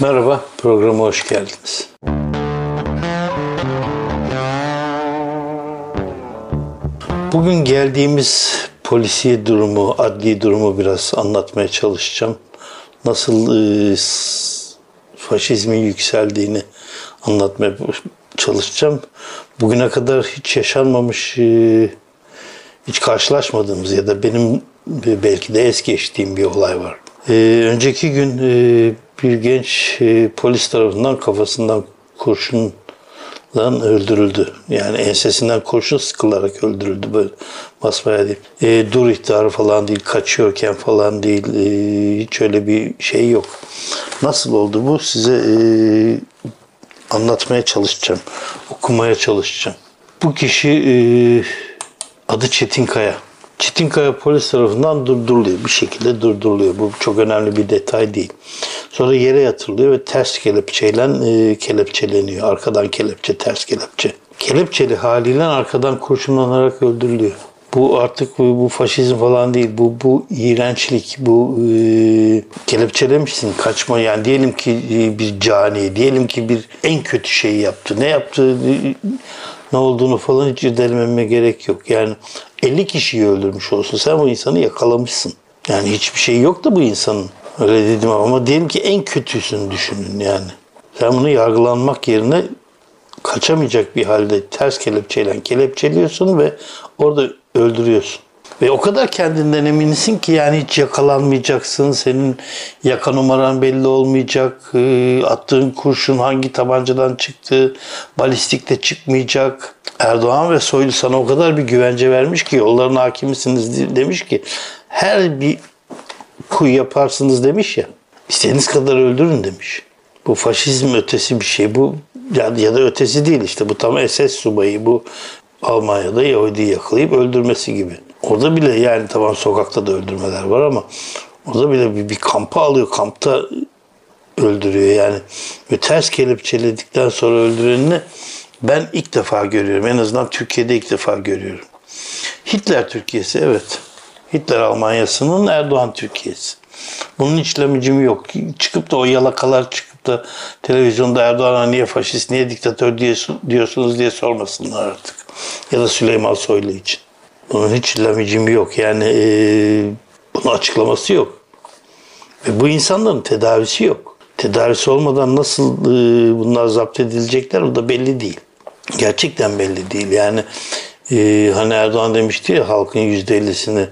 Merhaba, programa hoş geldiniz. Bugün geldiğimiz polisiye durumu, adli durumu biraz anlatmaya çalışacağım. Nasıl e, faşizmin yükseldiğini anlatmaya çalışacağım. Bugüne kadar hiç yaşanmamış, e, hiç karşılaşmadığımız ya da benim belki de es geçtiğim bir olay var. E, önceki gün e, bir genç e, polis tarafından kafasından kurşun lan öldürüldü. Yani ensesinden kurşun sıkılarak öldürüldü böyle basmaya değil. E, dur ihtarı falan değil, kaçıyorken falan değil. E, hiç öyle bir şey yok. Nasıl oldu bu? Size e, anlatmaya çalışacağım. Okumaya çalışacağım. Bu kişi e, adı Çetinkaya. Çetinkaya polis tarafından durduruluyor. Bir şekilde durduruluyor. Bu çok önemli bir detay değil. Sonra yere yatırılıyor ve ters kelepçeyle e, kelepçeleniyor. Arkadan kelepçe, ters kelepçe. Kelepçeli haliyle arkadan kurşunlanarak öldürülüyor. Bu artık bu, bu faşizm falan değil. Bu bu iğrençlik. Bu e, kelepçelemişsin kaçma yani diyelim ki e, bir cani, diyelim ki bir en kötü şeyi yaptı. Ne yaptı? E, ne olduğunu falan hiç irdelememe gerek yok. Yani 50 kişiyi öldürmüş olsun. Sen bu insanı yakalamışsın. Yani hiçbir şey yok da bu insanın. Öyle dedim ama diyelim ki en kötüsünü düşünün yani. Sen bunu yargılanmak yerine kaçamayacak bir halde ters kelepçeyle kelepçeliyorsun ve orada öldürüyorsun. Ve o kadar kendinden eminsin ki yani hiç yakalanmayacaksın. Senin yaka numaran belli olmayacak. e, Attığın kurşun hangi tabancadan çıktı. Balistikte çıkmayacak. Erdoğan ve Soylu sana o kadar bir güvence vermiş ki yolların hakimisiniz demiş ki her bir kuyu yaparsınız demiş ya. İstediğiniz kadar öldürün demiş. Bu faşizm ötesi bir şey. Bu ya, ya da ötesi değil işte. Bu tam SS subayı. Bu Almanya'da Yahudi yakalayıp öldürmesi gibi. Orada bile yani tamam sokakta da öldürmeler var ama orada bile bir, bir kampa alıyor. Kampta öldürüyor yani. Ve ters kelepçeledikten sonra öldürenini ben ilk defa görüyorum. En azından Türkiye'de ilk defa görüyorum. Hitler Türkiye'si evet. Hitler Almanya'sının Erdoğan Türkiye'si. Bunun lamıcımı yok. Çıkıp da o yalakalar çıkıp da televizyonda Erdoğan'a niye faşist, niye diktatör diye diyorsunuz diye sormasınlar artık. Ya da Süleyman Soylu için. Bunun hiç lamıcımı yok. Yani eee bunun açıklaması yok. Ve bu insanların tedavisi yok. Tedavisi olmadan nasıl e, bunlar zapt edilecekler o da belli değil. Gerçekten belli değil. Yani e, hani Erdoğan demişti ya halkın %50'sini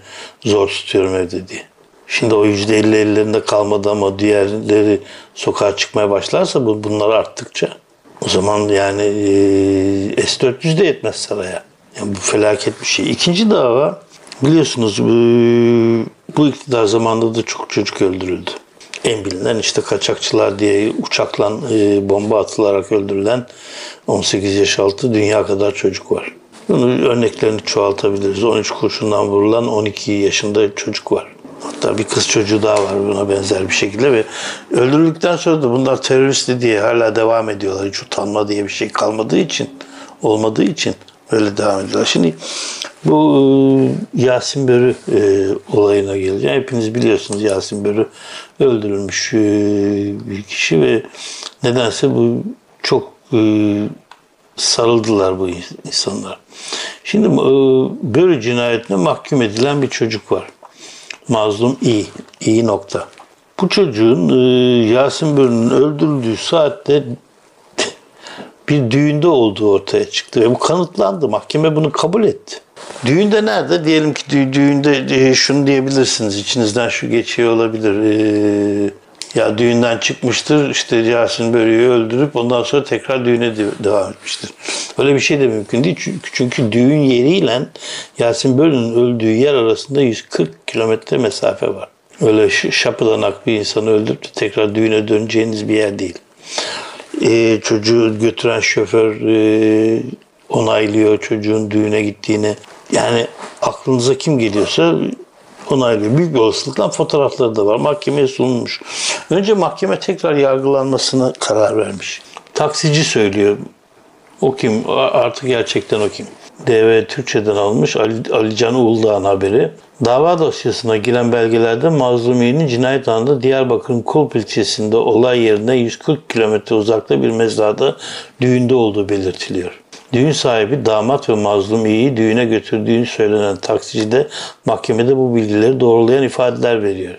zor tutuyorum evde diye. Şimdi o %50 ellerinde kalmadı ama diğerleri sokağa çıkmaya başlarsa bu bunlar arttıkça o zaman yani e, S-400 de yetmez saraya. Yani bu felaket bir şey. İkinci dava biliyorsunuz bu, bu iktidar zamanında da çok çocuk öldürüldü. En bilinen işte kaçakçılar diye uçakla e, bomba atılarak öldürülen 18 yaş altı dünya kadar çocuk var. Bunun örneklerini çoğaltabiliriz. 13 kurşundan vurulan 12 yaşında çocuk var. Hatta bir kız çocuğu daha var buna benzer bir şekilde ve öldürüldükten sonra da bunlar teröristi diye hala devam ediyorlar. Hiç utanma diye bir şey kalmadığı için, olmadığı için öyle devam ediyorlar. Şimdi bu e, Yasin Börü e, olayına geleceğim. Hepiniz biliyorsunuz Yasin Börü öldürülmüş e, bir kişi ve nedense bu çok e, sarıldılar bu insanlar. Şimdi e, Börü cinayetine mahkum edilen bir çocuk var. Mazlum İ. İ nokta. Bu çocuğun e, Yasin Börü'nün öldürüldüğü saatte bir düğünde olduğu ortaya çıktı ve bu kanıtlandı. Mahkeme bunu kabul etti. Düğünde nerede? Diyelim ki dü- düğünde e, şunu diyebilirsiniz. içinizden şu geçiyor olabilir. E, ya düğünden çıkmıştır işte Yasin Börü'yü öldürüp ondan sonra tekrar düğüne de- devam etmiştir. Öyle bir şey de mümkün değil. Çünkü, çünkü düğün yeriyle Yasin Börü'nün öldüğü yer arasında 140 kilometre mesafe var. Öyle şapılanak bir insanı öldürüp de tekrar düğüne döneceğiniz bir yer değil. E, çocuğu götüren şoför e, onaylıyor çocuğun düğüne gittiğini. Yani aklınıza kim geliyorsa onaylıyor. Büyük bir olasılıkla fotoğrafları da var. Mahkemeye sunulmuş. Önce mahkeme tekrar yargılanmasına karar vermiş. Taksici söylüyor. O kim? Artık gerçekten o kim? DV Türkçe'den almış Ali, Ali Can Uludağ'ın haberi. Dava dosyasına giren belgelerde Mazlumi'nin cinayet anında Diyarbakır'ın Kulp ilçesinde olay yerine 140 kilometre uzakta bir mezrada düğünde olduğu belirtiliyor. Düğün sahibi damat ve Mazlumi'yi düğüne götürdüğünü söylenen taksici de mahkemede bu bilgileri doğrulayan ifadeler veriyor.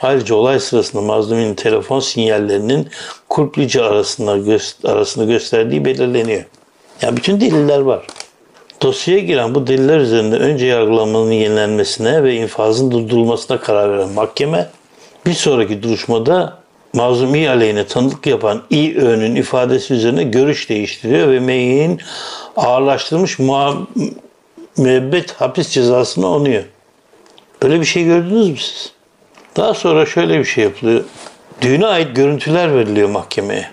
Ayrıca olay sırasında Mazlumi'nin telefon sinyallerinin Kulplice arasında gö- gösterdiği belirleniyor. Yani bütün deliller var. Dosyaya giren bu deliller üzerinde önce yargılamanın yenilenmesine ve infazın durdurulmasına karar veren mahkeme bir sonraki duruşmada Mazlum İ aleyhine tanıklık yapan İÖ'nün ifadesi üzerine görüş değiştiriyor ve Mey'in ağırlaştırılmış müebbet hapis cezasını onuyor. Öyle bir şey gördünüz mü siz? Daha sonra şöyle bir şey yapılıyor. Düğüne ait görüntüler veriliyor mahkemeye.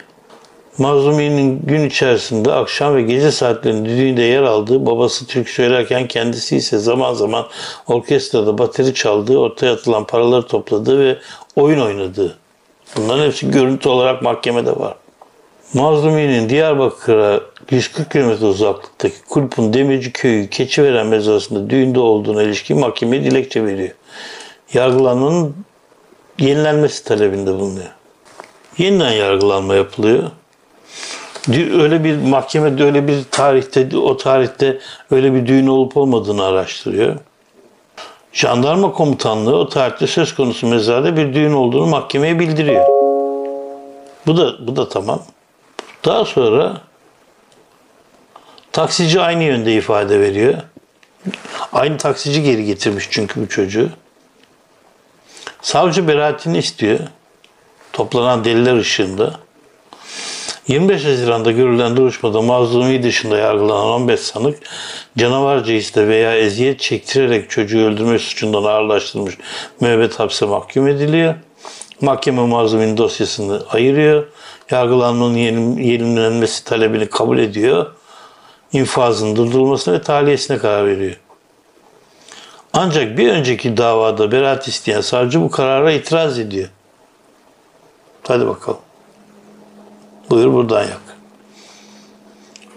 Mazlumi'nin gün içerisinde akşam ve gece saatlerinde düğünde yer aldığı, babası türkü söylerken kendisi ise zaman zaman orkestrada bateri çaldığı, ortaya atılan paraları topladığı ve oyun oynadığı. Bunların hepsi görüntü olarak mahkemede var. Mazlumi'nin Diyarbakır'a 140 km uzaklıktaki Kulp'un Demirci Köyü Keçiveren mezarasında düğünde olduğuna ilişkin mahkemeye dilekçe veriyor. Yargılanmanın yenilenmesi talebinde bulunuyor. Yeniden yargılanma yapılıyor. Öyle bir mahkemede öyle bir tarihte o tarihte öyle bir düğün olup olmadığını araştırıyor. Jandarma komutanlığı o tarihte söz konusu mezarda bir düğün olduğunu mahkemeye bildiriyor. Bu da bu da tamam. Daha sonra taksici aynı yönde ifade veriyor. Aynı taksici geri getirmiş çünkü bu çocuğu. Savcı beraatini istiyor. Toplanan deliller ışığında. 25 Haziran'da görülen duruşmada mazlumi dışında yargılanan 15 sanık canavarca iste veya eziyet çektirerek çocuğu öldürme suçundan ağırlaştırılmış müebbet hapse mahkum ediliyor. Mahkeme mazlumin dosyasını ayırıyor. Yargılanmanın yenilenmesi talebini kabul ediyor. İnfazın durdurulmasına ve tahliyesine karar veriyor. Ancak bir önceki davada beraat isteyen savcı bu karara itiraz ediyor. Hadi bakalım. Buyur buradan yak.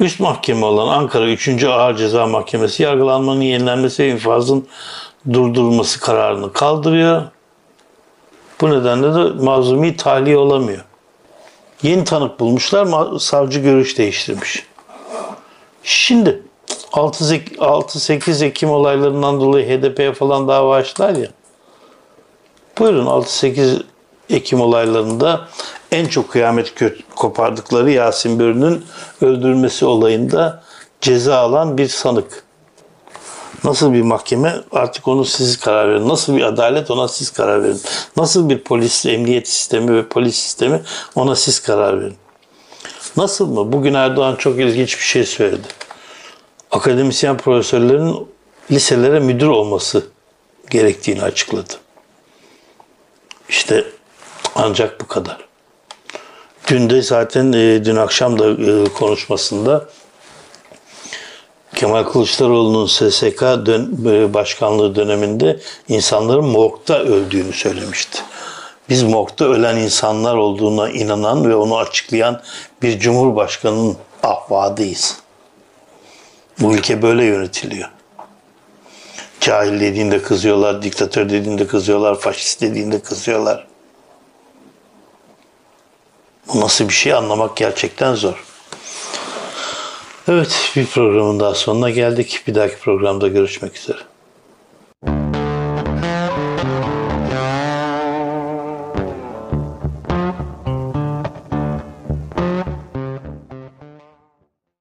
Üst mahkeme olan Ankara 3. Ağır Ceza Mahkemesi yargılanmanın yenilenmesi ve infazın durdurulması kararını kaldırıyor. Bu nedenle de mazlumi tahliye olamıyor. Yeni tanık bulmuşlar, savcı görüş değiştirmiş. Şimdi 6-8 Ekim olaylarından dolayı HDP'ye falan dava açtılar ya. Buyurun 6-8 Ekim olaylarında en çok kıyamet kopardıkları Yasin Börü'nün öldürülmesi olayında ceza alan bir sanık. Nasıl bir mahkeme artık onu siz karar verin. Nasıl bir adalet ona siz karar verin. Nasıl bir polis, emniyet sistemi ve polis sistemi ona siz karar verin. Nasıl mı? Bugün Erdoğan çok ilginç bir şey söyledi. Akademisyen profesörlerin liselere müdür olması gerektiğini açıkladı. İşte ancak bu kadar. Dün de zaten e, dün akşam da e, konuşmasında Kemal Kılıçdaroğlu'nun SSK dön, e, başkanlığı döneminde insanların morgda öldüğünü söylemişti. Biz morgda ölen insanlar olduğuna inanan ve onu açıklayan bir cumhurbaşkanının ahvadıyız. Bu ülke böyle yönetiliyor. Cahil dediğinde kızıyorlar, diktatör dediğinde kızıyorlar, faşist dediğinde kızıyorlar. Bu nasıl bir şey anlamak gerçekten zor. Evet bir programın daha sonuna geldik. Bir dahaki programda görüşmek üzere.